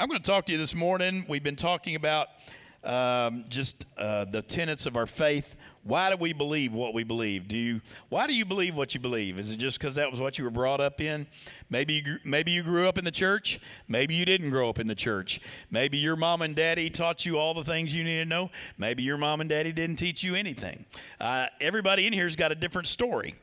I'm going to talk to you this morning. We've been talking about um, just uh, the tenets of our faith. Why do we believe what we believe? Do you? Why do you believe what you believe? Is it just because that was what you were brought up in? Maybe you, maybe you grew up in the church. Maybe you didn't grow up in the church. Maybe your mom and daddy taught you all the things you need to know. Maybe your mom and daddy didn't teach you anything. Uh, everybody in here's got a different story.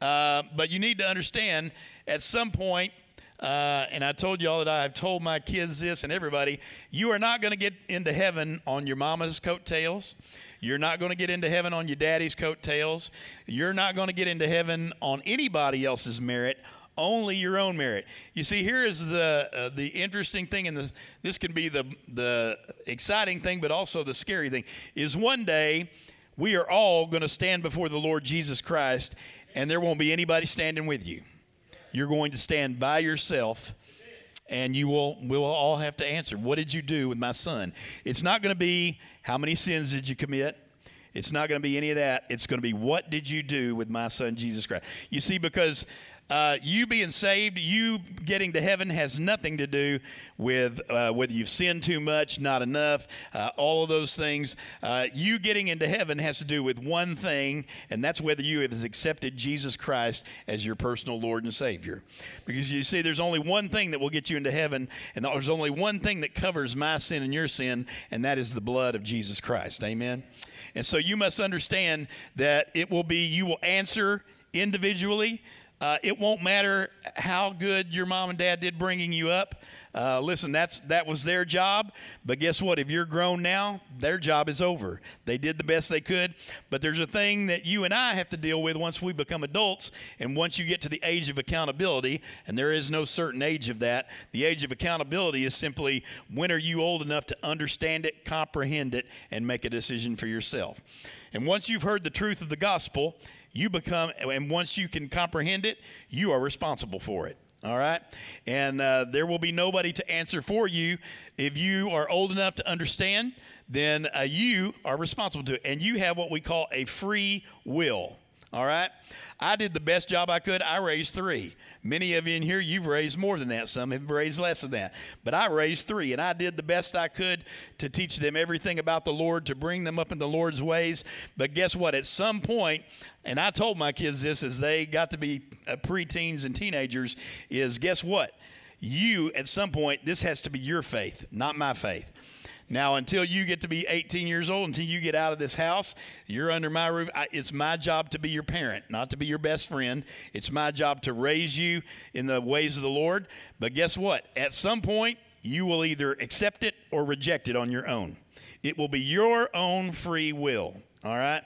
Uh, but you need to understand at some point uh, and I told y'all that I've told my kids this and everybody, you are not going to get into heaven on your mama's coattails. You're not going to get into heaven on your daddy's coattails. You're not going to get into heaven on anybody else's merit only your own merit. You see, here is the uh, the interesting thing, and the, this can be the the exciting thing, but also the scary thing. Is one day we are all going to stand before the Lord Jesus Christ, and there won't be anybody standing with you. You're going to stand by yourself and you will we will all have to answer what did you do with my son? It's not going to be how many sins did you commit? It's not going to be any of that. It's going to be what did you do with my son jesus christ? You see because uh, you being saved, you getting to heaven has nothing to do with uh, whether you've sinned too much, not enough, uh, all of those things. Uh, you getting into heaven has to do with one thing, and that's whether you have accepted Jesus Christ as your personal Lord and Savior. Because you see, there's only one thing that will get you into heaven, and there's only one thing that covers my sin and your sin, and that is the blood of Jesus Christ. Amen. And so you must understand that it will be, you will answer individually uh, it won't matter how good your mom and dad did bringing you up. Uh, listen, that's that was their job. But guess what? If you're grown now, their job is over. They did the best they could. But there's a thing that you and I have to deal with once we become adults, and once you get to the age of accountability, and there is no certain age of that. The age of accountability is simply when are you old enough to understand it, comprehend it, and make a decision for yourself. And once you've heard the truth of the gospel you become, and once you can comprehend it, you are responsible for it. All right? And uh, there will be nobody to answer for you. If you are old enough to understand, then uh, you are responsible to it. And you have what we call a free will. All right? I did the best job I could. I raised three. Many of you in here, you've raised more than that. Some have raised less than that. But I raised three, and I did the best I could to teach them everything about the Lord, to bring them up in the Lord's ways. But guess what? At some point, and I told my kids this as they got to be uh, preteens and teenagers, is guess what? You, at some point, this has to be your faith, not my faith. Now, until you get to be 18 years old, until you get out of this house, you're under my roof. I, it's my job to be your parent, not to be your best friend. It's my job to raise you in the ways of the Lord. But guess what? At some point, you will either accept it or reject it on your own. It will be your own free will. All right?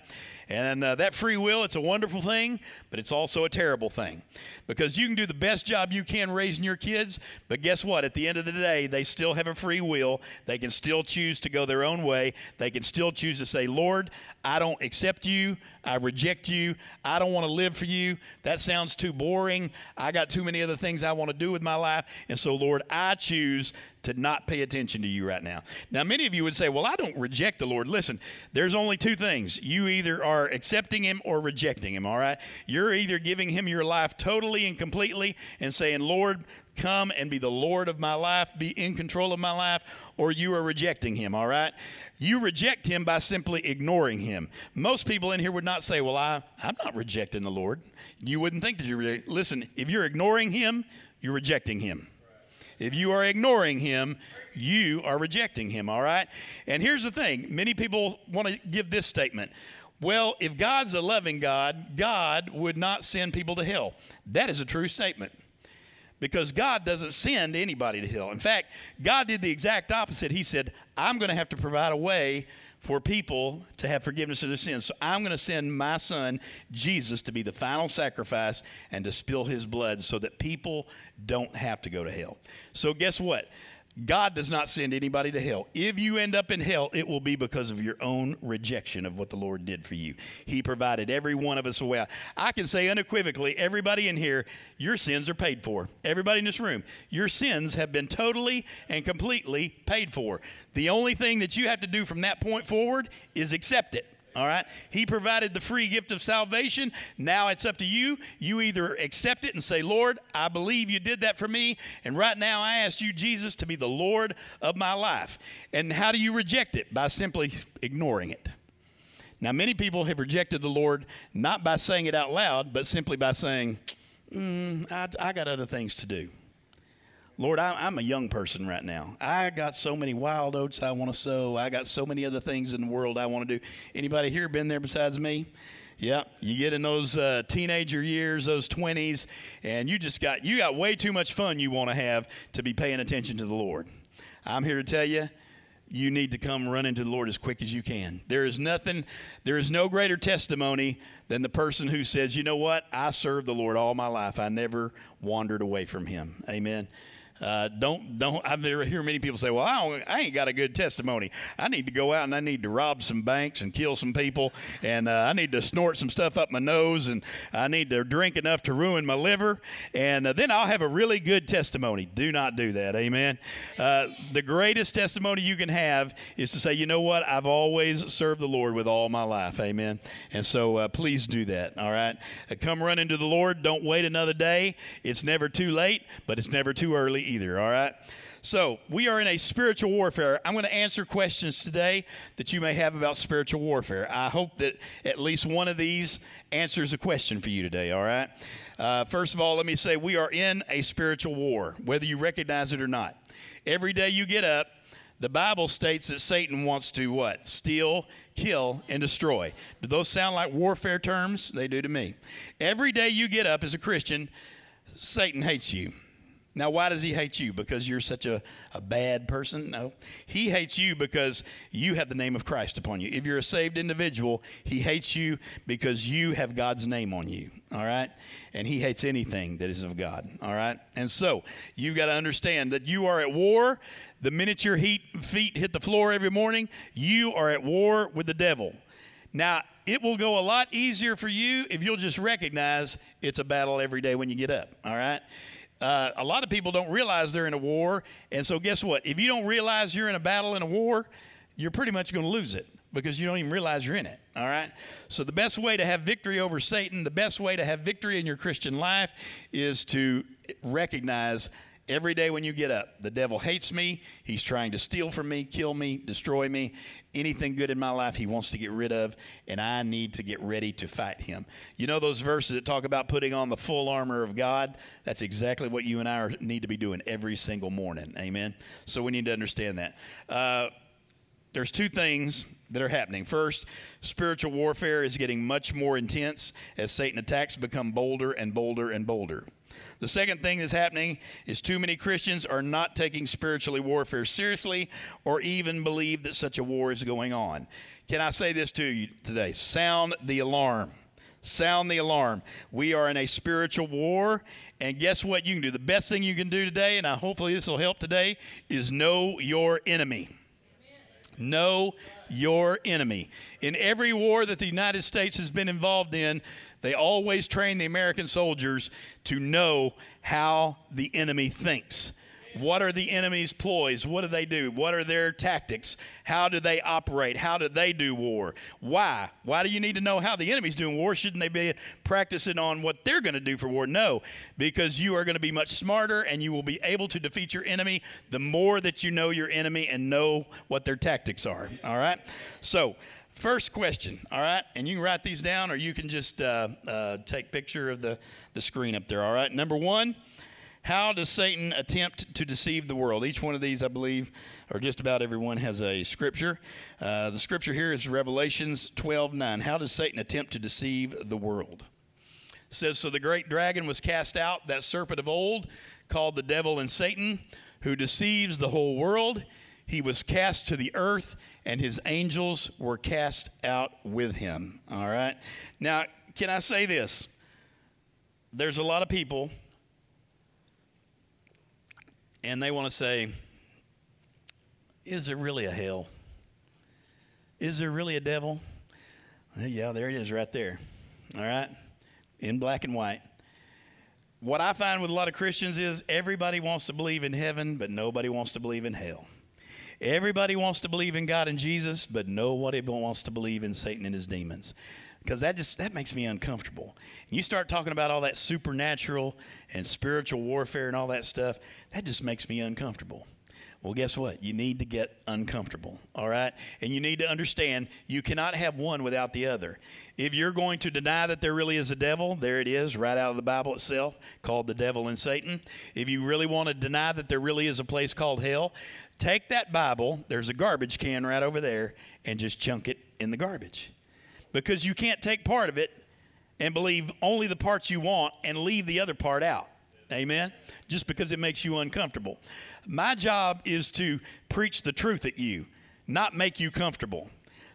And uh, that free will, it's a wonderful thing, but it's also a terrible thing. Because you can do the best job you can raising your kids, but guess what? At the end of the day, they still have a free will. They can still choose to go their own way. They can still choose to say, Lord, I don't accept you. I reject you. I don't want to live for you. That sounds too boring. I got too many other things I want to do with my life. And so, Lord, I choose to not pay attention to you right now. Now, many of you would say, Well, I don't reject the Lord. Listen, there's only two things. You either are accepting Him or rejecting Him, all right? You're either giving Him your life totally and completely and saying, Lord, come and be the Lord of my life, be in control of my life, or you are rejecting him, all right? You reject him by simply ignoring him. Most people in here would not say, Well, I, I'm not rejecting the Lord. You wouldn't think that you're rejecting. Listen, if you're ignoring him, you're rejecting him. If you are ignoring him, you are rejecting him, all right? And here's the thing many people want to give this statement. Well, if God's a loving God, God would not send people to hell. That is a true statement because God doesn't send anybody to hell. In fact, God did the exact opposite. He said, I'm going to have to provide a way for people to have forgiveness of their sins. So I'm going to send my son, Jesus, to be the final sacrifice and to spill his blood so that people don't have to go to hell. So, guess what? God does not send anybody to hell. If you end up in hell, it will be because of your own rejection of what the Lord did for you. He provided every one of us a way. I can say unequivocally, everybody in here, your sins are paid for. Everybody in this room, your sins have been totally and completely paid for. The only thing that you have to do from that point forward is accept it. All right? He provided the free gift of salvation. Now it's up to you. You either accept it and say, Lord, I believe you did that for me. And right now I ask you, Jesus, to be the Lord of my life. And how do you reject it? By simply ignoring it. Now, many people have rejected the Lord not by saying it out loud, but simply by saying, mm, I, I got other things to do. Lord, I, am a young person right now. I got so many wild oats I want to sow. I got so many other things in the world I want to do. Anybody here been there besides me? Yeah, you get in those uh, teenager years, those 20s, and you just got you got way too much fun you want to have to be paying attention to the Lord. I'm here to tell you, you need to come running to the Lord as quick as you can. There is nothing, there is no greater testimony than the person who says, you know what, I served the Lord all my life. I never wandered away from Him. Amen. Uh, don't don't. Never hear many people say, "Well, I, I, ain't got a good testimony. I need to go out and I need to rob some banks and kill some people, and uh, I need to snort some stuff up my nose, and I need to drink enough to ruin my liver, and uh, then I'll have a really good testimony." Do not do that. Amen. Uh, the greatest testimony you can have is to say, "You know what? I've always served the Lord with all my life." Amen. And so uh, please do that. All right. Uh, come run into the Lord. Don't wait another day. It's never too late, but it's never too early either, all right? So, we are in a spiritual warfare. I'm going to answer questions today that you may have about spiritual warfare. I hope that at least one of these answers a question for you today, all right? Uh, first of all, let me say we are in a spiritual war, whether you recognize it or not. Every day you get up, the Bible states that Satan wants to what? Steal, kill, and destroy. Do those sound like warfare terms? They do to me. Every day you get up as a Christian, Satan hates you. Now, why does he hate you? Because you're such a, a bad person? No. He hates you because you have the name of Christ upon you. If you're a saved individual, he hates you because you have God's name on you. All right? And he hates anything that is of God. All right? And so, you've got to understand that you are at war. The minute your heat, feet hit the floor every morning, you are at war with the devil. Now, it will go a lot easier for you if you'll just recognize it's a battle every day when you get up. All right? Uh, a lot of people don't realize they're in a war. And so, guess what? If you don't realize you're in a battle in a war, you're pretty much going to lose it because you don't even realize you're in it. All right? So, the best way to have victory over Satan, the best way to have victory in your Christian life is to recognize Every day when you get up, the devil hates me. He's trying to steal from me, kill me, destroy me. Anything good in my life, he wants to get rid of, and I need to get ready to fight him. You know those verses that talk about putting on the full armor of God? That's exactly what you and I need to be doing every single morning. Amen? So we need to understand that. Uh, there's two things that are happening. First, spiritual warfare is getting much more intense as Satan attacks become bolder and bolder and bolder. The second thing that's happening is too many Christians are not taking spiritually warfare seriously or even believe that such a war is going on. Can I say this to you today? Sound the alarm. Sound the alarm. We are in a spiritual war, and guess what you can do? The best thing you can do today, and I, hopefully this will help today, is know your enemy. Know your enemy. In every war that the United States has been involved in, they always train the American soldiers to know how the enemy thinks. What are the enemy's ploys? What do they do? What are their tactics? How do they operate? How do they do war? Why? Why do you need to know how the enemy's doing war? Shouldn't they be practicing on what they're going to do for war? No, because you are going to be much smarter and you will be able to defeat your enemy the more that you know your enemy and know what their tactics are. All right? So, First question, all right? And you can write these down or you can just uh, uh, take picture of the, the screen up there, all right? Number one, how does Satan attempt to deceive the world? Each one of these, I believe, or just about everyone, has a scripture. Uh, the scripture here is Revelations 12 9. How does Satan attempt to deceive the world? It says, So the great dragon was cast out, that serpent of old, called the devil and Satan, who deceives the whole world. He was cast to the earth and his angels were cast out with him. All right. Now, can I say this? There's a lot of people, and they want to say, Is there really a hell? Is there really a devil? Yeah, there it is right there. All right. In black and white. What I find with a lot of Christians is everybody wants to believe in heaven, but nobody wants to believe in hell. Everybody wants to believe in God and Jesus, but nobody wants to believe in Satan and his demons. Because that just that makes me uncomfortable. And you start talking about all that supernatural and spiritual warfare and all that stuff, that just makes me uncomfortable. Well, guess what? You need to get uncomfortable, all right? And you need to understand you cannot have one without the other. If you're going to deny that there really is a devil, there it is, right out of the Bible itself, called the devil and Satan. If you really want to deny that there really is a place called hell, take that Bible, there's a garbage can right over there, and just chunk it in the garbage. Because you can't take part of it and believe only the parts you want and leave the other part out. Amen? Just because it makes you uncomfortable. My job is to preach the truth at you, not make you comfortable.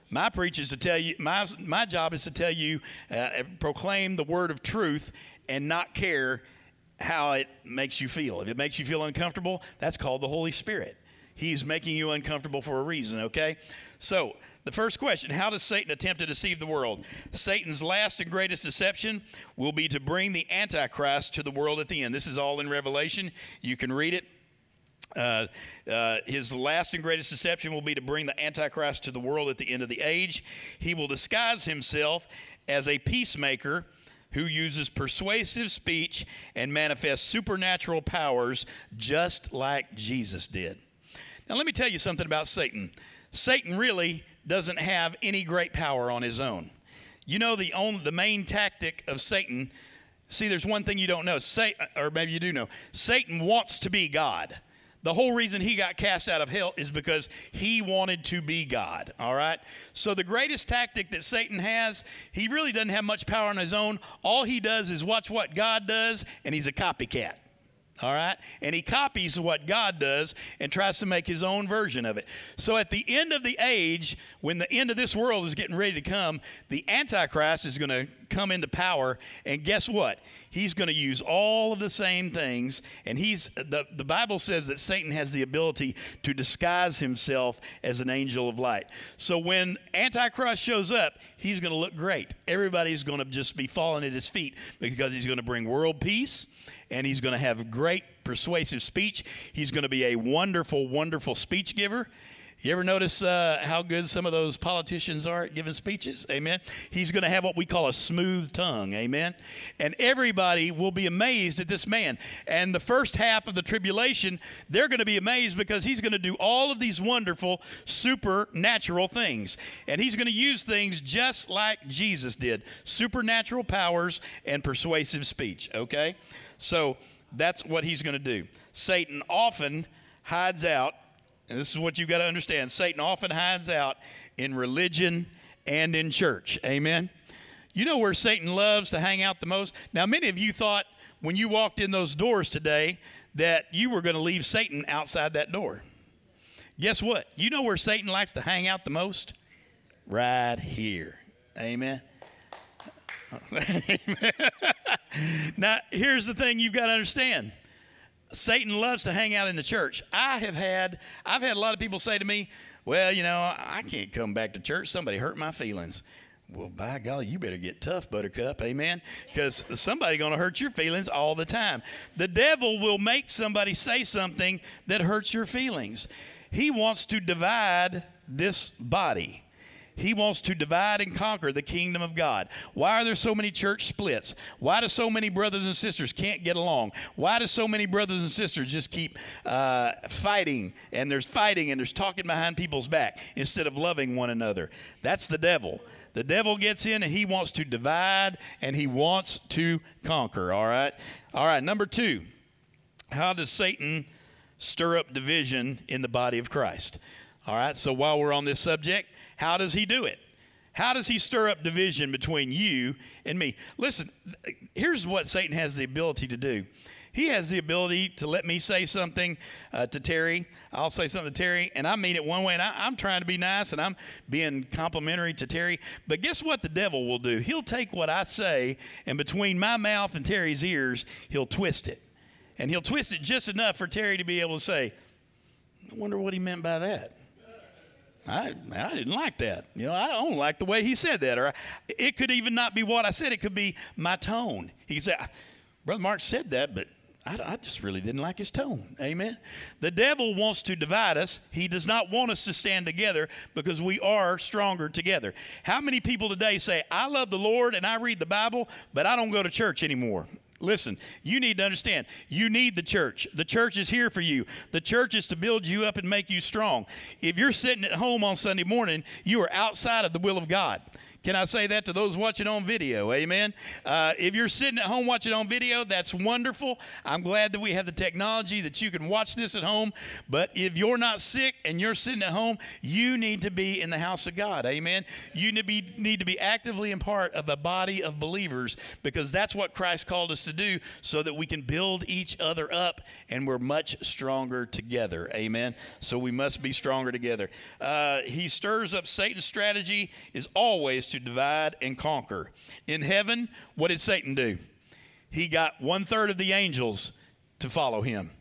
My preach is to tell you, my, my job is to tell you, uh, proclaim the word of truth and not care how it makes you feel. If it makes you feel uncomfortable, that's called the Holy Spirit. He's making you uncomfortable for a reason, okay? So, the first question How does Satan attempt to deceive the world? Satan's last and greatest deception will be to bring the Antichrist to the world at the end. This is all in Revelation. You can read it. Uh, uh, his last and greatest deception will be to bring the Antichrist to the world at the end of the age. He will disguise himself as a peacemaker who uses persuasive speech and manifests supernatural powers just like Jesus did. Now, let me tell you something about Satan. Satan really doesn't have any great power on his own. You know, the, only, the main tactic of Satan, see, there's one thing you don't know, Satan, or maybe you do know. Satan wants to be God. The whole reason he got cast out of hell is because he wanted to be God, all right? So, the greatest tactic that Satan has, he really doesn't have much power on his own. All he does is watch what God does, and he's a copycat all right? And he copies what God does and tries to make his own version of it. So at the end of the age, when the end of this world is getting ready to come, the Antichrist is going to come into power. And guess what? He's going to use all of the same things. And he's the, the Bible says that Satan has the ability to disguise himself as an angel of light. So when Antichrist shows up, he's going to look great. Everybody's going to just be falling at his feet because he's going to bring world peace and he's going to have great persuasive speech. He's going to be a wonderful, wonderful speech giver. You ever notice uh, how good some of those politicians are at giving speeches? Amen. He's going to have what we call a smooth tongue. Amen. And everybody will be amazed at this man. And the first half of the tribulation, they're going to be amazed because he's going to do all of these wonderful, supernatural things. And he's going to use things just like Jesus did supernatural powers and persuasive speech. Okay? So that's what he's going to do. Satan often hides out and this is what you've got to understand Satan often hides out in religion and in church. Amen. You know where Satan loves to hang out the most? Now, many of you thought when you walked in those doors today that you were going to leave Satan outside that door. Guess what? You know where Satan likes to hang out the most? Right here. Amen. now, here's the thing you've got to understand Satan loves to hang out in the church. I have had, I've had a lot of people say to me, well, you know, I can't come back to church. Somebody hurt my feelings. Well, by golly, you better get tough, Buttercup. Amen. Because somebody's going to hurt your feelings all the time. The devil will make somebody say something that hurts your feelings. He wants to divide this body. He wants to divide and conquer the kingdom of God. Why are there so many church splits? Why do so many brothers and sisters can't get along? Why do so many brothers and sisters just keep uh, fighting and there's fighting and there's talking behind people's back instead of loving one another? That's the devil. The devil gets in and he wants to divide and he wants to conquer. All right. All right. Number two, how does Satan stir up division in the body of Christ? All right. So while we're on this subject, how does he do it? How does he stir up division between you and me? Listen, here's what Satan has the ability to do. He has the ability to let me say something uh, to Terry. I'll say something to Terry, and I mean it one way, and I, am trying to be nice, and I'm being complimentary to Terry. But guess what the devil will do? He'll take what I say, and between my mouth and Terry's ears, he'll twist it. And he'll twist it just enough for Terry to be able to say, I wonder what he meant by that. I, I didn't like that. You know, I don't like the way he said that. Or I, it could even not be what I said. It could be my tone. He said, ah, Brother Mark said that, but I, I, just really didn't like his tone. Amen. The devil wants to divide us. He does not want us to stand together because we are stronger together. How many people today say, I love the Lord and I read the Bible, but I don't go to church anymore? Listen, you need to understand, you need the church. The church is here for you. The church is to build you up and make you strong. If you're sitting at home on Sunday morning, you are outside of the will of God. Can I say that to those watching on video? Amen. Uh, if you're sitting at home watching on video, that's wonderful. I'm glad that we have the technology that you can watch this at home. But if you're not sick and you're sitting at home, you need to be in the house of God. Amen. You need to be, need to be actively in part of a body of believers because that's what Christ called us to do so that we can build each other up and we're much stronger together. Amen. So we must be stronger together. Uh, he stirs up Satan's strategy is always to divide and conquer. In heaven, what did Satan do? He got one third of the angels to follow him.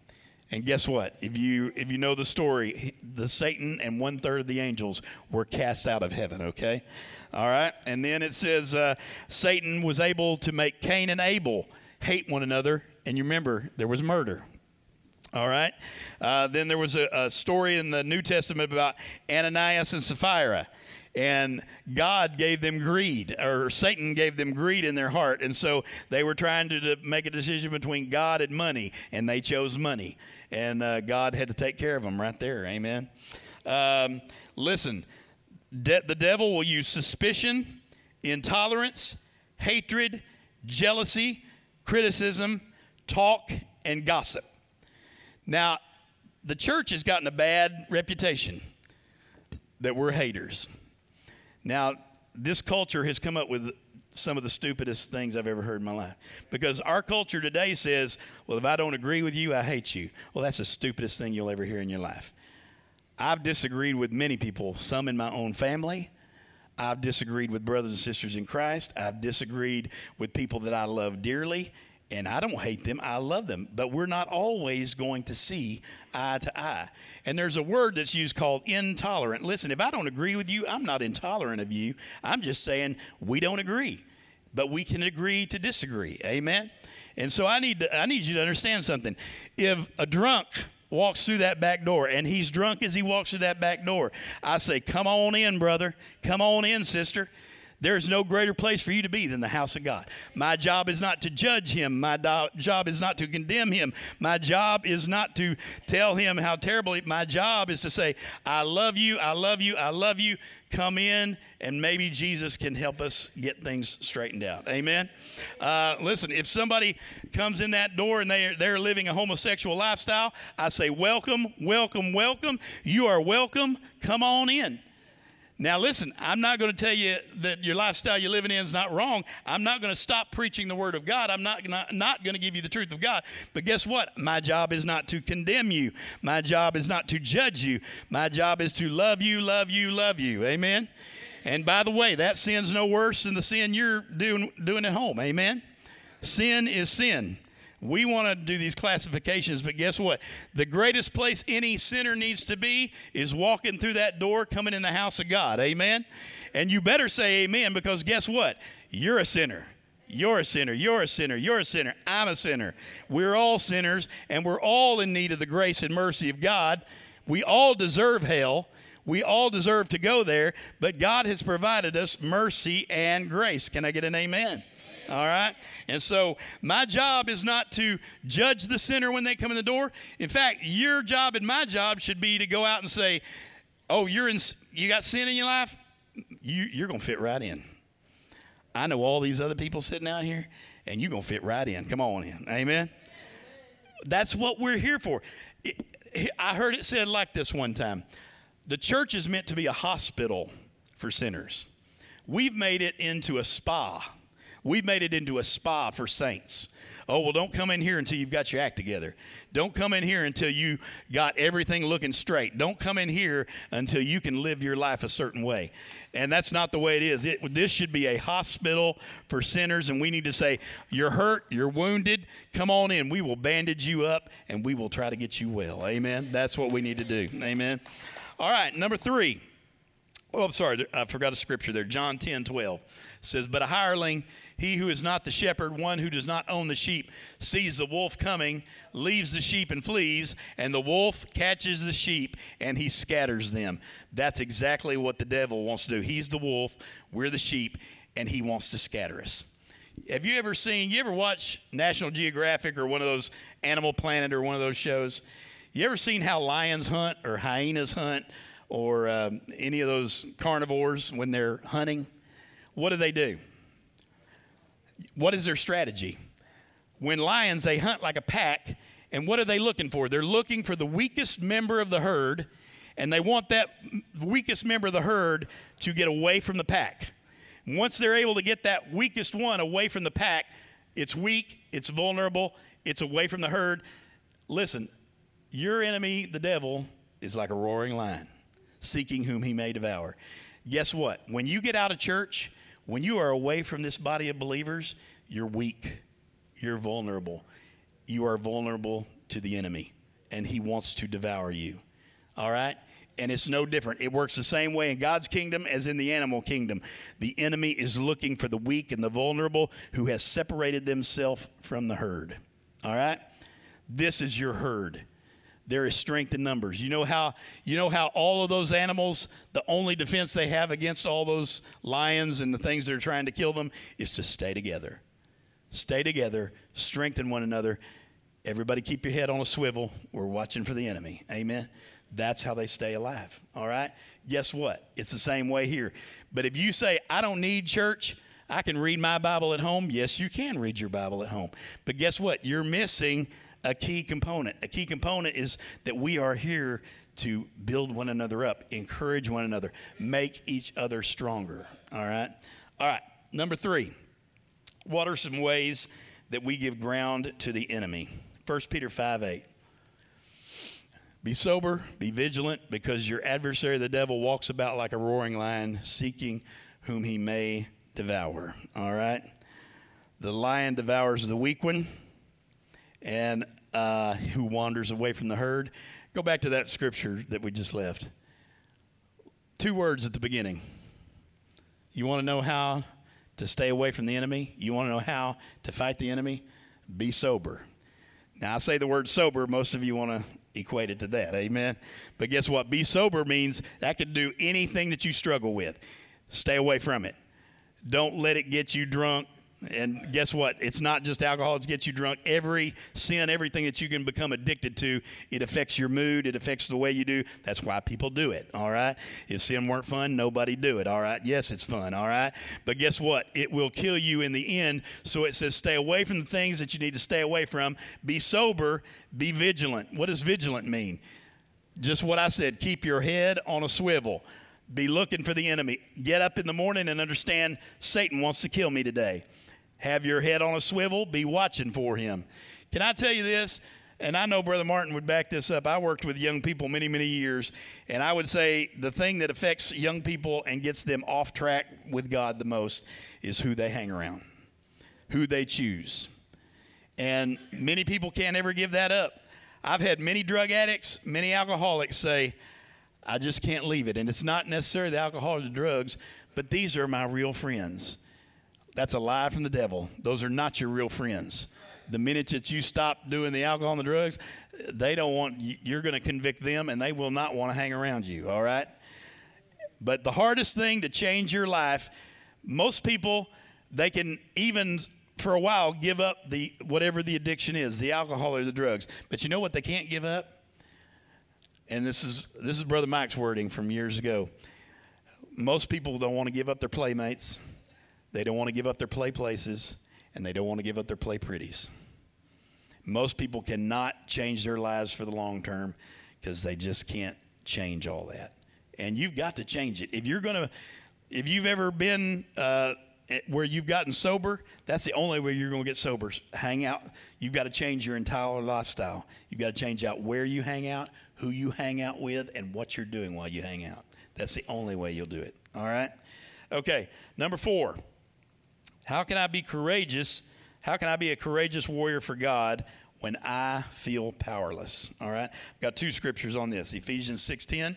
And guess what? If you if you know the story, the Satan and one third of the angels were cast out of heaven. Okay, all right. And then it says uh, Satan was able to make Cain and Abel hate one another. And you remember there was murder. All right. Uh, then there was a, a story in the New Testament about Ananias and Sapphira and God gave them greed, or Satan gave them greed in their heart. And so they were trying to, to make a decision between God and money, and they chose money. And uh, God had to take care of them right there. Amen. Um, listen, de- the devil will use suspicion, intolerance, hatred, jealousy, criticism, talk, and gossip. Now, the church has gotten a bad reputation that we're haters. Now, this culture has come up with some of the stupidest things I've ever heard in my life. Because our culture today says, well, if I don't agree with you, I hate you. Well, that's the stupidest thing you'll ever hear in your life. I've disagreed with many people, some in my own family. I've disagreed with brothers and sisters in Christ. I've disagreed with people that I love dearly and I don't hate them, I love them. But we're not always going to see eye to eye. And there's a word that's used called intolerant. Listen, if I don't agree with you, I'm not intolerant of you. I'm just saying we don't agree. But we can agree to disagree. Amen. And so I need to, I need you to understand something. If a drunk walks through that back door and he's drunk as he walks through that back door, I say, "Come on in, brother. Come on in, sister." There is no greater place for you to be than the house of God. My job is not to judge him. My do- job is not to condemn him. My job is not to tell him how terrible. He- my job is to say, I love you, I love you, I love you. Come in, and maybe Jesus can help us get things straightened out. Amen. Uh, listen, if somebody comes in that door and they are, they're living a homosexual lifestyle, I say, Welcome, welcome, welcome. You are welcome. Come on in. Now, listen, I'm not going to tell you that your lifestyle you're living in is not wrong. I'm not going to stop preaching the Word of God. I'm not, not, not going to give you the truth of God. But guess what? My job is not to condemn you, my job is not to judge you. My job is to love you, love you, love you. Amen? And by the way, that sin's no worse than the sin you're doing, doing at home. Amen? Sin is sin. We want to do these classifications, but guess what? The greatest place any sinner needs to be is walking through that door, coming in the house of God. Amen? And you better say amen because guess what? You're a sinner. You're a sinner. You're a sinner. You're a sinner. I'm a sinner. We're all sinners, and we're all in need of the grace and mercy of God. We all deserve hell. We all deserve to go there, but God has provided us mercy and grace. Can I get an amen? All right? And so my job is not to judge the sinner when they come in the door. In fact, your job and my job should be to go out and say, "Oh, you're in you got sin in your life? You you're going to fit right in." I know all these other people sitting out here and you're going to fit right in. Come on in. Amen. That's what we're here for. I heard it said like this one time. The church is meant to be a hospital for sinners. We've made it into a spa We've made it into a spa for saints. Oh, well, don't come in here until you've got your act together. Don't come in here until you got everything looking straight. Don't come in here until you can live your life a certain way. And that's not the way it is. It, this should be a hospital for sinners, and we need to say, You're hurt, you're wounded, come on in. We will bandage you up, and we will try to get you well. Amen. That's what we need to do. Amen. All right, number three. Oh, I'm sorry. I forgot a scripture there. John 10 12 says, But a hireling, he who is not the shepherd, one who does not own the sheep, sees the wolf coming, leaves the sheep and flees, and the wolf catches the sheep and he scatters them. That's exactly what the devil wants to do. He's the wolf, we're the sheep, and he wants to scatter us. Have you ever seen, you ever watch National Geographic or one of those Animal Planet or one of those shows? You ever seen how lions hunt or hyenas hunt or um, any of those carnivores when they're hunting? What do they do? What is their strategy? When lions, they hunt like a pack, and what are they looking for? They're looking for the weakest member of the herd, and they want that weakest member of the herd to get away from the pack. Once they're able to get that weakest one away from the pack, it's weak, it's vulnerable, it's away from the herd. Listen, your enemy, the devil, is like a roaring lion, seeking whom he may devour. Guess what? When you get out of church, when you are away from this body of believers, you're weak, you're vulnerable. You are vulnerable to the enemy, and he wants to devour you. All right? and it's no different. It works the same way in God's kingdom as in the animal kingdom. The enemy is looking for the weak and the vulnerable who has separated themselves from the herd. All right? This is your herd. There is strength in numbers. You know how you know how all of those animals, the only defense they have against all those lions and the things that are trying to kill them is to stay together. Stay together, strengthen one another. Everybody keep your head on a swivel. We're watching for the enemy. Amen. That's how they stay alive. All right? Guess what? It's the same way here. But if you say, I don't need church, I can read my Bible at home, yes, you can read your Bible at home. But guess what? You're missing a key component. A key component is that we are here to build one another up, encourage one another, make each other stronger. All right? All right. Number three, what are some ways that we give ground to the enemy? 1 Peter 5 8. Be sober, be vigilant, because your adversary, the devil, walks about like a roaring lion, seeking whom he may devour. All right? The lion devours the weak one, and uh, who wanders away from the herd. Go back to that scripture that we just left. Two words at the beginning. You want to know how to stay away from the enemy? You want to know how to fight the enemy? Be sober. Now, I say the word sober, most of you want to equate it to that. Amen. But guess what? Be sober means that could do anything that you struggle with. Stay away from it. Don't let it get you drunk. And guess what? It's not just alcohol that gets you drunk. Every sin, everything that you can become addicted to, it affects your mood. It affects the way you do. That's why people do it. All right. If sin weren't fun, nobody do it. All right. Yes, it's fun. All right. But guess what? It will kill you in the end. So it says, stay away from the things that you need to stay away from. Be sober be vigilant. What does vigilant mean? Just what I said keep your head on a swivel. Be looking for the enemy. Get up in the morning and understand Satan wants to kill me today. Have your head on a swivel. Be watching for him. Can I tell you this? And I know Brother Martin would back this up. I worked with young people many, many years, and I would say the thing that affects young people and gets them off track with God the most is who they hang around, who they choose. And many people can't ever give that up. I've had many drug addicts, many alcoholics say, I just can't leave it. And it's not necessarily the alcohol or the drugs, but these are my real friends. That's a lie from the devil. Those are not your real friends. The minute that you stop doing the alcohol and the drugs, they don't want, you're going to convict them and they will not want to hang around you, all right? But the hardest thing to change your life, most people, they can even for a while give up the whatever the addiction is, the alcohol or the drugs. But you know what they can't give up? And this is this is brother Mike's wording from years ago. Most people don't want to give up their playmates. They don't want to give up their play places and they don't want to give up their play pretties. Most people cannot change their lives for the long term because they just can't change all that. And you've got to change it. If you're going to, if you've ever been uh, where you've gotten sober, that's the only way you're going to get sober. Hang out. You've got to change your entire lifestyle. You've got to change out where you hang out, who you hang out with, and what you're doing while you hang out. That's the only way you'll do it. All right? Okay, number four. How can I be courageous? How can I be a courageous warrior for God when I feel powerless? All right? I've got two scriptures on this Ephesians 6.10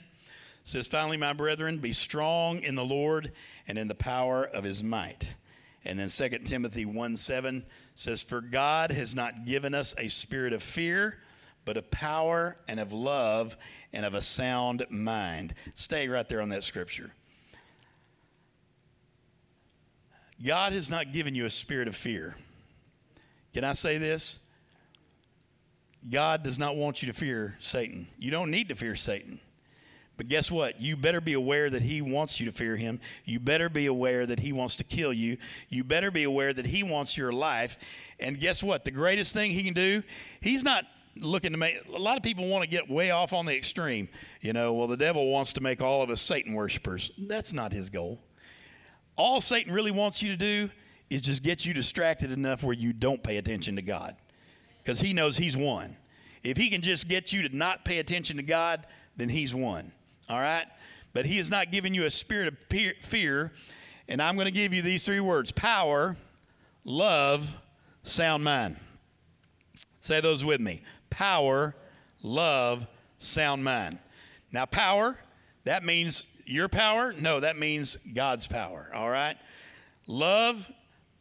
says, Finally, my brethren, be strong in the Lord and in the power of his might. And then 2 Timothy 1 7 says, For God has not given us a spirit of fear, but of power and of love and of a sound mind. Stay right there on that scripture. God has not given you a spirit of fear. Can I say this? God does not want you to fear Satan. You don't need to fear Satan. But guess what? You better be aware that he wants you to fear him. You better be aware that he wants to kill you. You better be aware that he wants your life. And guess what? The greatest thing he can do, he's not looking to make a lot of people want to get way off on the extreme. You know, well the devil wants to make all of us Satan worshipers. That's not his goal. All Satan really wants you to do is just get you distracted enough where you don't pay attention to God. Cuz he knows he's won. If he can just get you to not pay attention to God, then he's won. All right? But he has not given you a spirit of fear. And I'm going to give you these three words power, love, sound mind. Say those with me power, love, sound mind. Now, power, that means your power? No, that means God's power. All right? Love,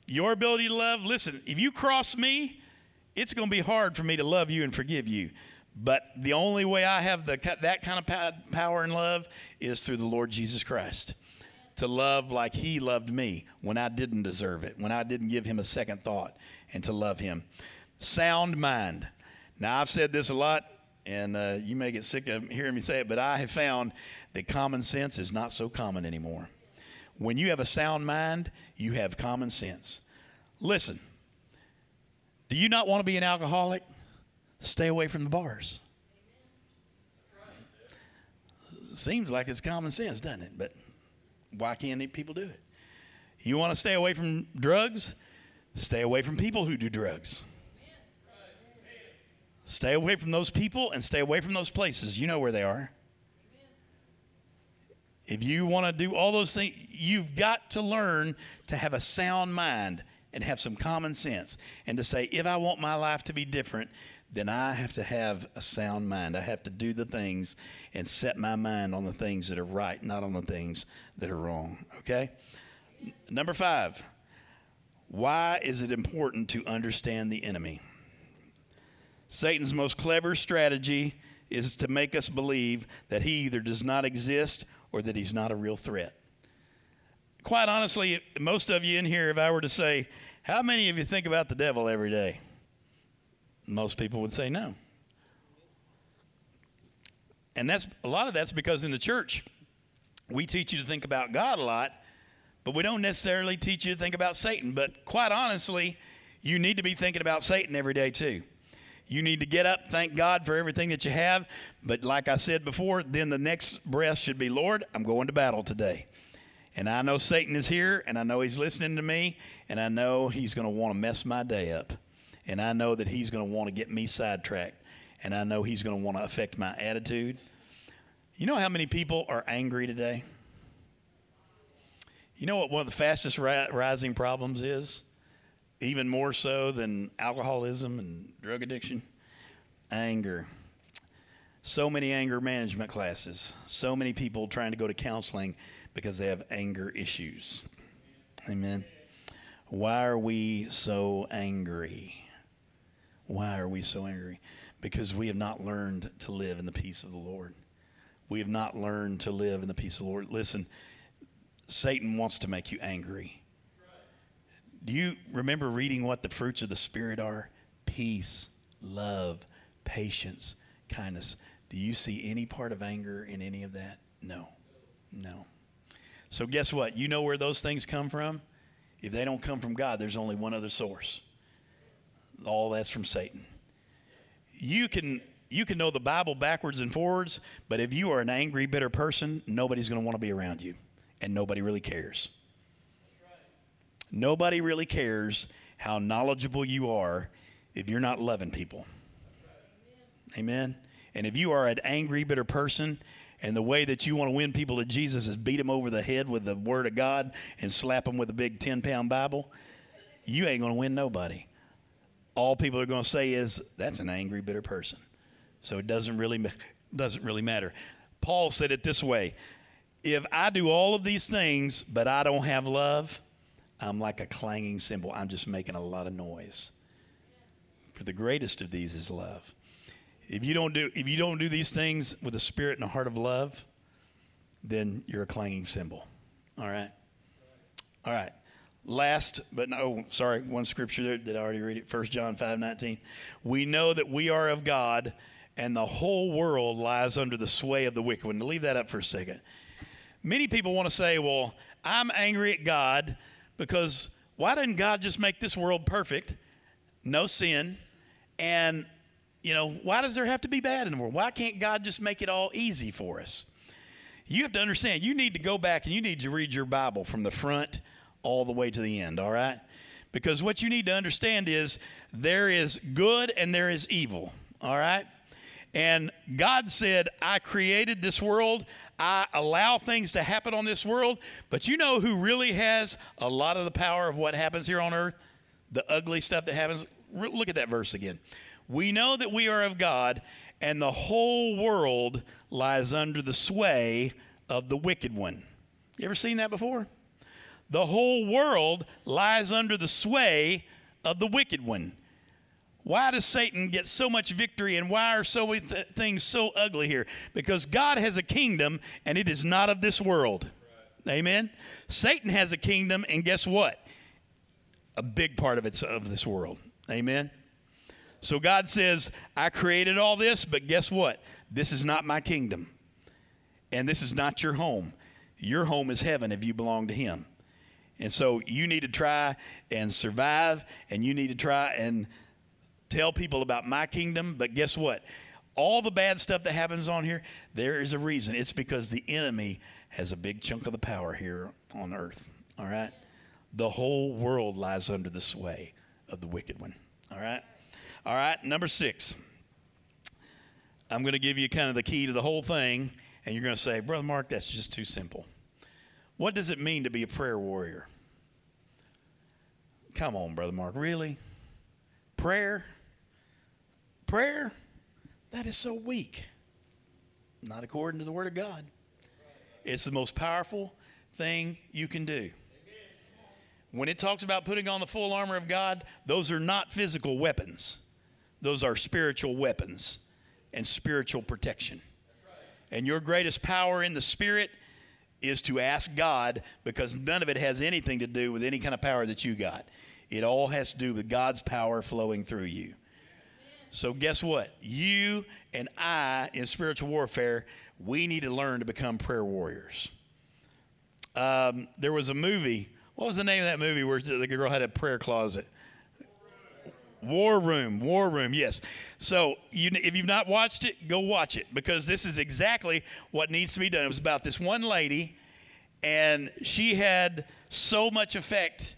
your ability to love. Listen, if you cross me, it's going to be hard for me to love you and forgive you. But the only way I have the, that kind of power and love is through the Lord Jesus Christ. To love like He loved me when I didn't deserve it, when I didn't give Him a second thought, and to love Him. Sound mind. Now, I've said this a lot, and uh, you may get sick of hearing me say it, but I have found that common sense is not so common anymore. When you have a sound mind, you have common sense. Listen, do you not want to be an alcoholic? Stay away from the bars. Seems like it's common sense, doesn't it? But why can't people do it? You want to stay away from drugs? Stay away from people who do drugs. Stay away from those people and stay away from those places. You know where they are. If you want to do all those things, you've got to learn to have a sound mind and have some common sense and to say, if I want my life to be different, then I have to have a sound mind. I have to do the things and set my mind on the things that are right, not on the things that are wrong. Okay? Number five, why is it important to understand the enemy? Satan's most clever strategy is to make us believe that he either does not exist or that he's not a real threat. Quite honestly, most of you in here, if I were to say, How many of you think about the devil every day? Most people would say no. And that's a lot of that's because in the church, we teach you to think about God a lot, but we don't necessarily teach you to think about Satan. But quite honestly, you need to be thinking about Satan every day too. You need to get up, thank God for everything that you have. But like I said before, then the next breath should be, Lord, I'm going to battle today. And I know Satan is here, and I know he's listening to me, and I know he's going to want to mess my day up and I know that he's going to want to get me sidetracked, and I know he's going to want to affect my attitude. You know how many people are angry today? You know what one of the fastest ri- rising problems is? Even more so than alcoholism and drug addiction? Anger. So many anger management classes. So many people trying to go to counseling because they have anger issues. Amen. Why are we so angry? Why are we so angry? Because we have not learned to live in the peace of the Lord. We have not learned to live in the peace of the Lord. Listen, Satan wants to make you angry. Do you remember reading what the fruits of the Spirit are? Peace, love, patience, kindness. Do you see any part of anger in any of that? No. No. So, guess what? You know where those things come from? If they don't come from God, there's only one other source all that's from Satan. You can you can know the Bible backwards and forwards, but if you are an angry, bitter person, nobody's going to want to be around you, and nobody really cares. Nobody really cares how knowledgeable you are if you're not loving people. Amen. And if you are an angry, bitter person, and the way that you want to win people to Jesus is beat them over the head with the Word of God and slap them with a big 10 pound Bible, you ain't going to win nobody all people are going to say is that's an angry, bitter person. So it doesn't really doesn't really matter. Paul said it this way If I do all of these things, but I don't have love, I'm like a clanging cymbal. I'm just making a lot of noise. For the greatest of these is love. If you don't do if you don't do these things with a spirit and a heart of love, then you're a clanging cymbal. All right. All right. Last, but no, sorry, one scripture there. Did I already read it? 1 John 5 19. We know that we are of God, and the whole world lies under the sway of the wicked one. Leave that up for a second. Many people want to say, well, I'm angry at God because why didn't God just make this world perfect, no sin, and you know, why does there have to be bad in the world? Why can't God just make it all easy for us? You have to understand, you need to go back and you need to read your Bible from the front all the way to the end, all right? Because what you need to understand is there is good and there is evil, all right? And God said, I created this world. I allow things to happen on this world. But you know who really has a lot of the power of what happens here on earth? The ugly stuff that happens. Look at that verse again. We know that we are of God, and the whole world lies under the sway of the wicked one. You ever seen that before? The whole world lies under the sway of the wicked one. Why does Satan get so much victory and why are so many th- things so ugly here? Because God has a kingdom and it is not of this world. Amen. Satan has a kingdom and guess what? A big part of it's of this world. Amen. So God says, I created all this, but guess what? This is not my kingdom. And this is not your home. Your home is heaven if you belong to him. And so you need to try and survive, and you need to try and tell people about my kingdom. But guess what? All the bad stuff that happens on here, there is a reason. It's because the enemy has a big chunk of the power here on earth. All right? The whole world lies under the sway of the wicked one. All right? All right, number six. I'm going to give you kind of the key to the whole thing, and you're going to say, Brother Mark, that's just too simple. What does it mean to be a prayer warrior? Come on, Brother Mark, really? Prayer? Prayer? That is so weak. Not according to the Word of God. It's the most powerful thing you can do. When it talks about putting on the full armor of God, those are not physical weapons, those are spiritual weapons and spiritual protection. And your greatest power in the Spirit is to ask God because none of it has anything to do with any kind of power that you got. It all has to do with God's power flowing through you. So, guess what? You and I in spiritual warfare, we need to learn to become prayer warriors. Um, there was a movie. What was the name of that movie where the girl had a prayer closet? War Room, War Room, yes. So, you, if you've not watched it, go watch it because this is exactly what needs to be done. It was about this one lady, and she had so much effect,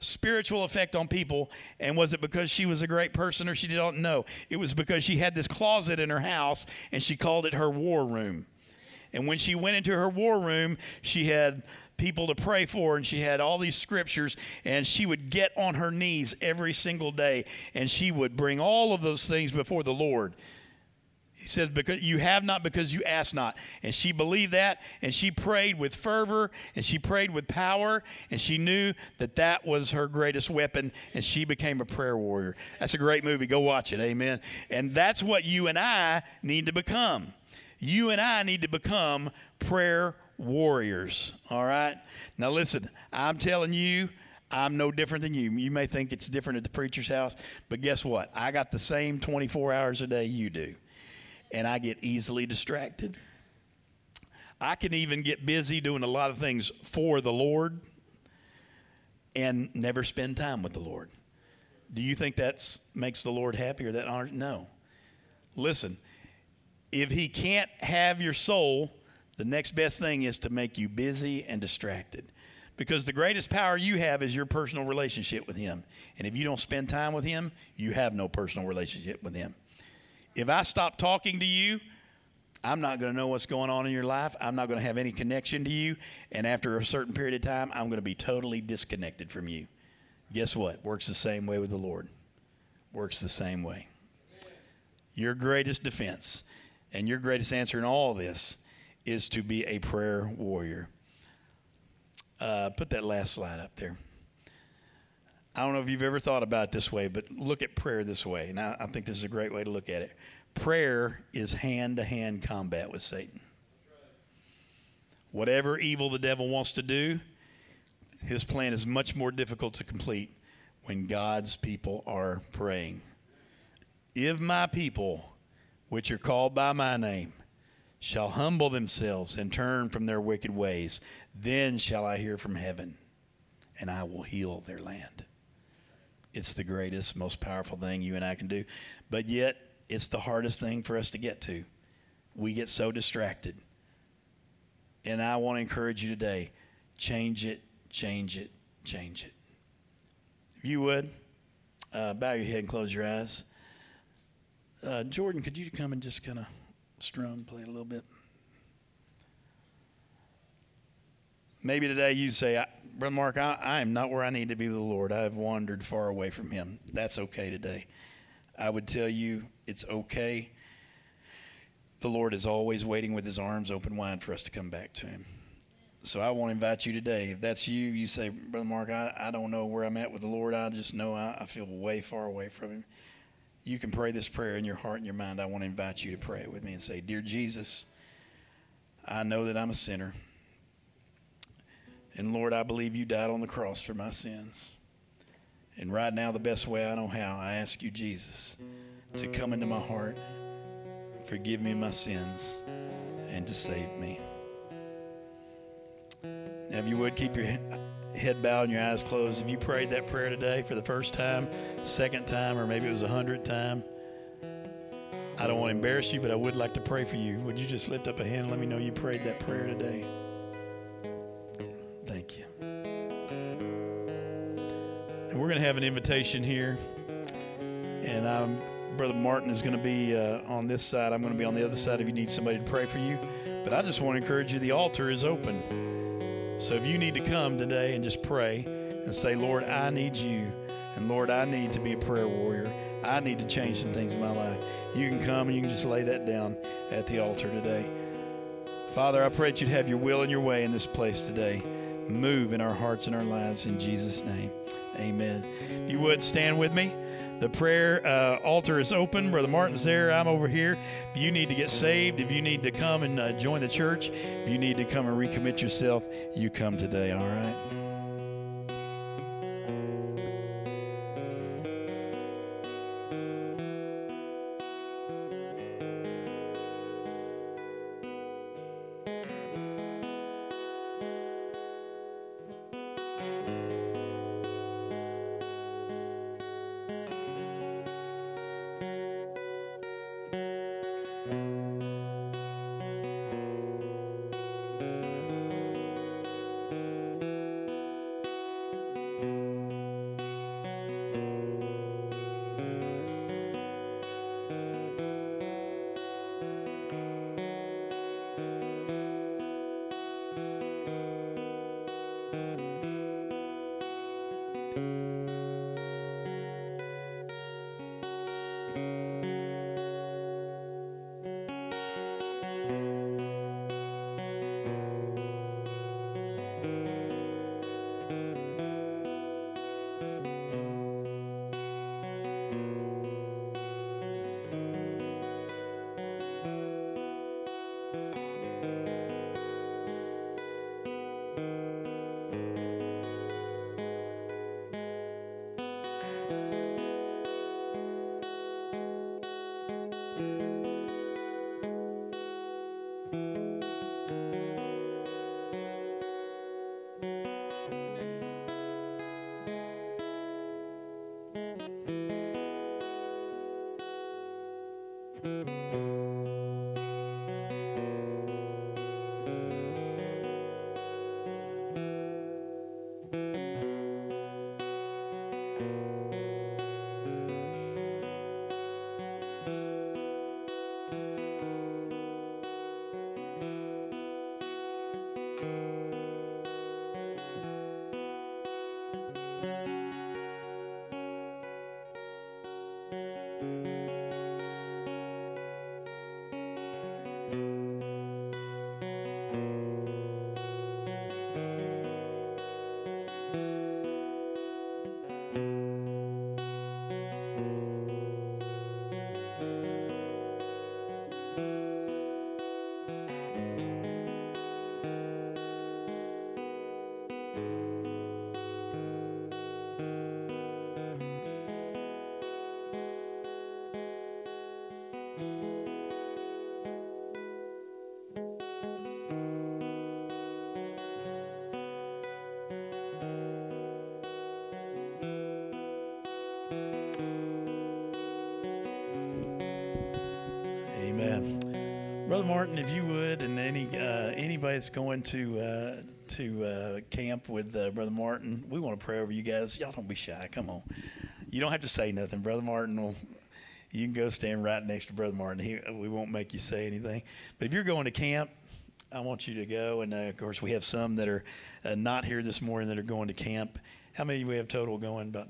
spiritual effect on people. And was it because she was a great person or she didn't know? It was because she had this closet in her house and she called it her war room. And when she went into her war room, she had people to pray for, and she had all these scriptures, and she would get on her knees every single day, and she would bring all of those things before the Lord. He says, because you have not because you ask not. And she believed that, and she prayed with fervor, and she prayed with power, and she knew that that was her greatest weapon, and she became a prayer warrior. That's a great movie. Go watch it. Amen. And that's what you and I need to become. You and I need to become prayer warriors. All right? Now, listen, I'm telling you, I'm no different than you. You may think it's different at the preacher's house, but guess what? I got the same 24 hours a day you do, and I get easily distracted. I can even get busy doing a lot of things for the Lord and never spend time with the Lord. Do you think that makes the Lord happy or that honors? No. Listen, if He can't have your soul, the next best thing is to make you busy and distracted. Because the greatest power you have is your personal relationship with Him. And if you don't spend time with Him, you have no personal relationship with Him. If I stop talking to you, I'm not going to know what's going on in your life. I'm not going to have any connection to you. And after a certain period of time, I'm going to be totally disconnected from you. Guess what? Works the same way with the Lord. Works the same way. Your greatest defense and your greatest answer in all this is to be a prayer warrior. Uh, put that last slide up there. I don't know if you've ever thought about it this way, but look at prayer this way. And I, I think this is a great way to look at it. Prayer is hand to hand combat with Satan. Whatever evil the devil wants to do, his plan is much more difficult to complete when God's people are praying. If my people, which are called by my name, shall humble themselves and turn from their wicked ways, then shall I hear from heaven, and I will heal their land. It's the greatest, most powerful thing you and I can do. But yet, it's the hardest thing for us to get to. We get so distracted. And I want to encourage you today change it, change it, change it. If you would, uh, bow your head and close your eyes. Uh, Jordan, could you come and just kind of strum, play a little bit? Maybe today you say, Brother Mark, I, I am not where I need to be with the Lord. I have wandered far away from Him. That's okay today. I would tell you it's okay. The Lord is always waiting with His arms open wide for us to come back to Him. So I want to invite you today. If that's you, you say, Brother Mark, I, I don't know where I'm at with the Lord. I just know I, I feel way far away from Him. You can pray this prayer in your heart and your mind. I want to invite you to pray it with me and say, Dear Jesus, I know that I'm a sinner. And Lord, I believe you died on the cross for my sins. And right now, the best way I know how, I ask you, Jesus, to come into my heart, forgive me my sins, and to save me. Now, if you would, keep your head bowed and your eyes closed. If you prayed that prayer today for the first time, second time, or maybe it was a hundredth time, I don't want to embarrass you, but I would like to pray for you. Would you just lift up a hand and let me know you prayed that prayer today? We're going to have an invitation here, and I'm, Brother Martin is going to be uh, on this side. I'm going to be on the other side if you need somebody to pray for you. But I just want to encourage you the altar is open. So if you need to come today and just pray and say, Lord, I need you. And Lord, I need to be a prayer warrior. I need to change some things in my life. You can come and you can just lay that down at the altar today. Father, I pray that you'd have your will and your way in this place today. Move in our hearts and our lives in Jesus' name. Amen. If you would stand with me. The prayer uh, altar is open. Brother Martin's there. I'm over here. If you need to get saved, if you need to come and uh, join the church, if you need to come and recommit yourself, you come today, all right? Brother Martin, if you would, and any uh, anybody that's going to uh, to uh, camp with uh, Brother Martin, we want to pray over you guys. Y'all don't be shy. Come on. You don't have to say nothing. Brother Martin will. You can go stand right next to Brother Martin. He, we won't make you say anything. But if you're going to camp, I want you to go. And uh, of course, we have some that are uh, not here this morning that are going to camp. How many do we have total going? About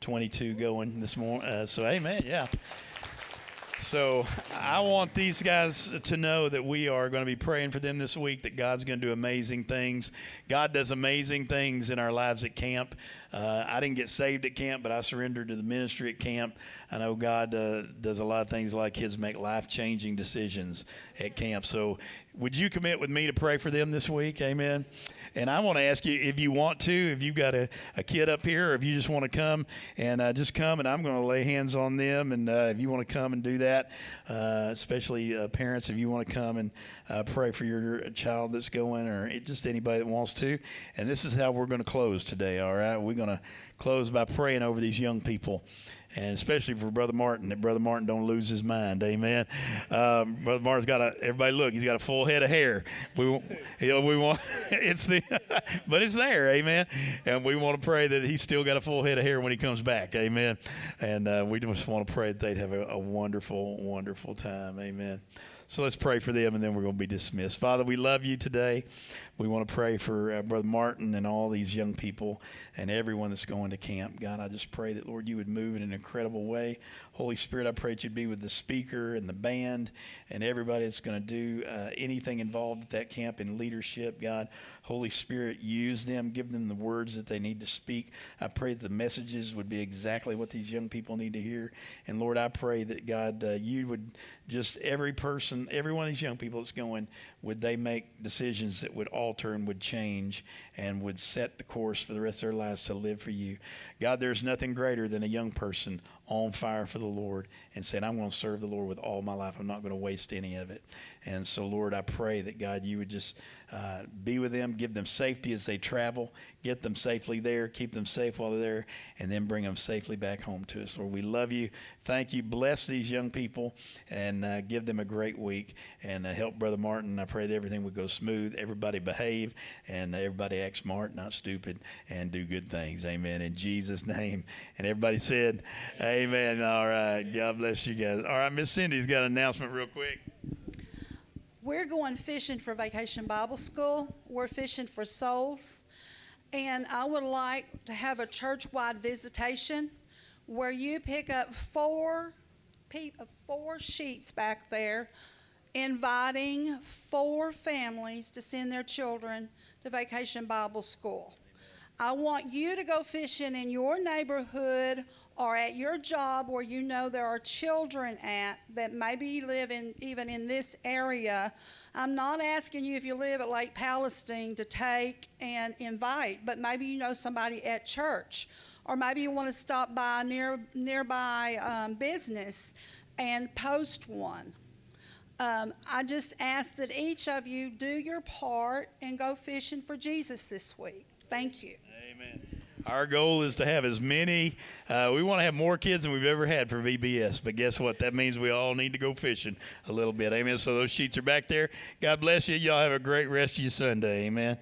22 going this morning. So, amen. Yeah. So I want these guys to know that we are going to be praying for them this week, that God's going to do amazing things. God does amazing things in our lives at camp. Uh, I didn't get saved at camp, but I surrendered to the ministry at camp. I know God uh, does a lot of things like kids make life changing decisions at camp. So would you commit with me to pray for them this week? Amen. And I want to ask you if you want to, if you've got a, a kid up here, or if you just want to come and uh, just come, and I'm going to lay hands on them. And uh, if you want to come and do that, uh, especially uh, parents, if you want to come and uh, pray for your child that's going, or just anybody that wants to. And this is how we're going to close today, all right? We're going to close by praying over these young people and especially for Brother Martin, that Brother Martin don't lose his mind. Amen. Um, Brother Martin's got a. Everybody look, he's got a full head of hair. We you know, we want it's the, but it's there. Amen. And we want to pray that he's still got a full head of hair when he comes back. Amen. And uh, we just want to pray that they'd have a, a wonderful, wonderful time. Amen. So let's pray for them, and then we're going to be dismissed. Father, we love you today. We want to pray for uh, Brother Martin and all these young people and everyone that's going to camp. God, I just pray that, Lord, you would move in an incredible way. Holy Spirit, I pray that you'd be with the speaker and the band and everybody that's going to do uh, anything involved at that camp in leadership. God, Holy Spirit, use them, give them the words that they need to speak. I pray that the messages would be exactly what these young people need to hear. And Lord, I pray that, God, uh, you would just every person, every one of these young people that's going, would they make decisions that would alter and would change and would set the course for the rest of their lives to live for you. God, there's nothing greater than a young person on fire for the Lord and saying, I'm going to serve the Lord with all my life. I'm not going to waste any of it. And so, Lord, I pray that, God, you would just uh, be with them, give them safety as they travel, get them safely there, keep them safe while they're there, and then bring them safely back home to us. Lord, we love you. Thank you. Bless these young people and uh, give them a great week and uh, help Brother Martin. I pray that everything would go smooth, everybody behave, and everybody act smart, not stupid, and do good things. Amen. In Jesus' name. And everybody said, Amen. All right. God bless you guys. All right, Miss Cindy's got an announcement real quick. We're going fishing for Vacation Bible School. We're fishing for souls. And I would like to have a church wide visitation where you pick up four, uh, four sheets back there inviting four families to send their children to Vacation Bible School. I want you to go fishing in your neighborhood or at your job where you know there are children at that maybe live in even in this area, I'm not asking you if you live at Lake Palestine to take and invite, but maybe you know somebody at church, or maybe you want to stop by near nearby um, business and post one. Um, I just ask that each of you do your part and go fishing for Jesus this week. Thank you. Amen. Our goal is to have as many. Uh, we want to have more kids than we've ever had for VBS. But guess what? That means we all need to go fishing a little bit. Amen. So those sheets are back there. God bless you. Y'all have a great rest of your Sunday. Amen.